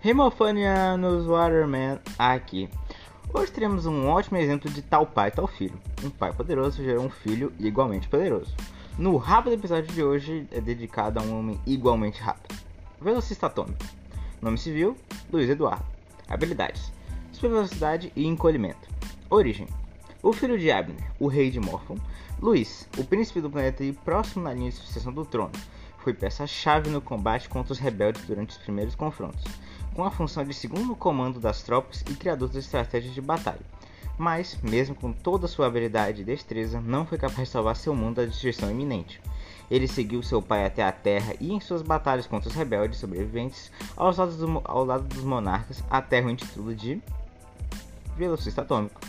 Remofanianos Waterman aqui. Hoje teremos um ótimo exemplo de tal pai, tal filho. Um pai poderoso gerou um filho igualmente poderoso. No rápido episódio de hoje é dedicado a um homem igualmente rápido. Velocista atômico. Nome civil: Luiz Eduardo. Habilidades: super velocidade e encolhimento. Origem: o filho de Abner, o rei de Morphon. Luiz, o príncipe do planeta e próximo na linha de sucessão do trono. Foi peça-chave no combate contra os rebeldes durante os primeiros confrontos com a função de segundo comando das tropas e criador das estratégias de batalha. Mas, mesmo com toda sua habilidade e destreza, não foi capaz de salvar seu mundo da destruição iminente. Ele seguiu seu pai até a Terra e, em suas batalhas contra os rebeldes sobreviventes, aos lados do, ao lado dos monarcas, a Terra o intitula de Velocista Atômico.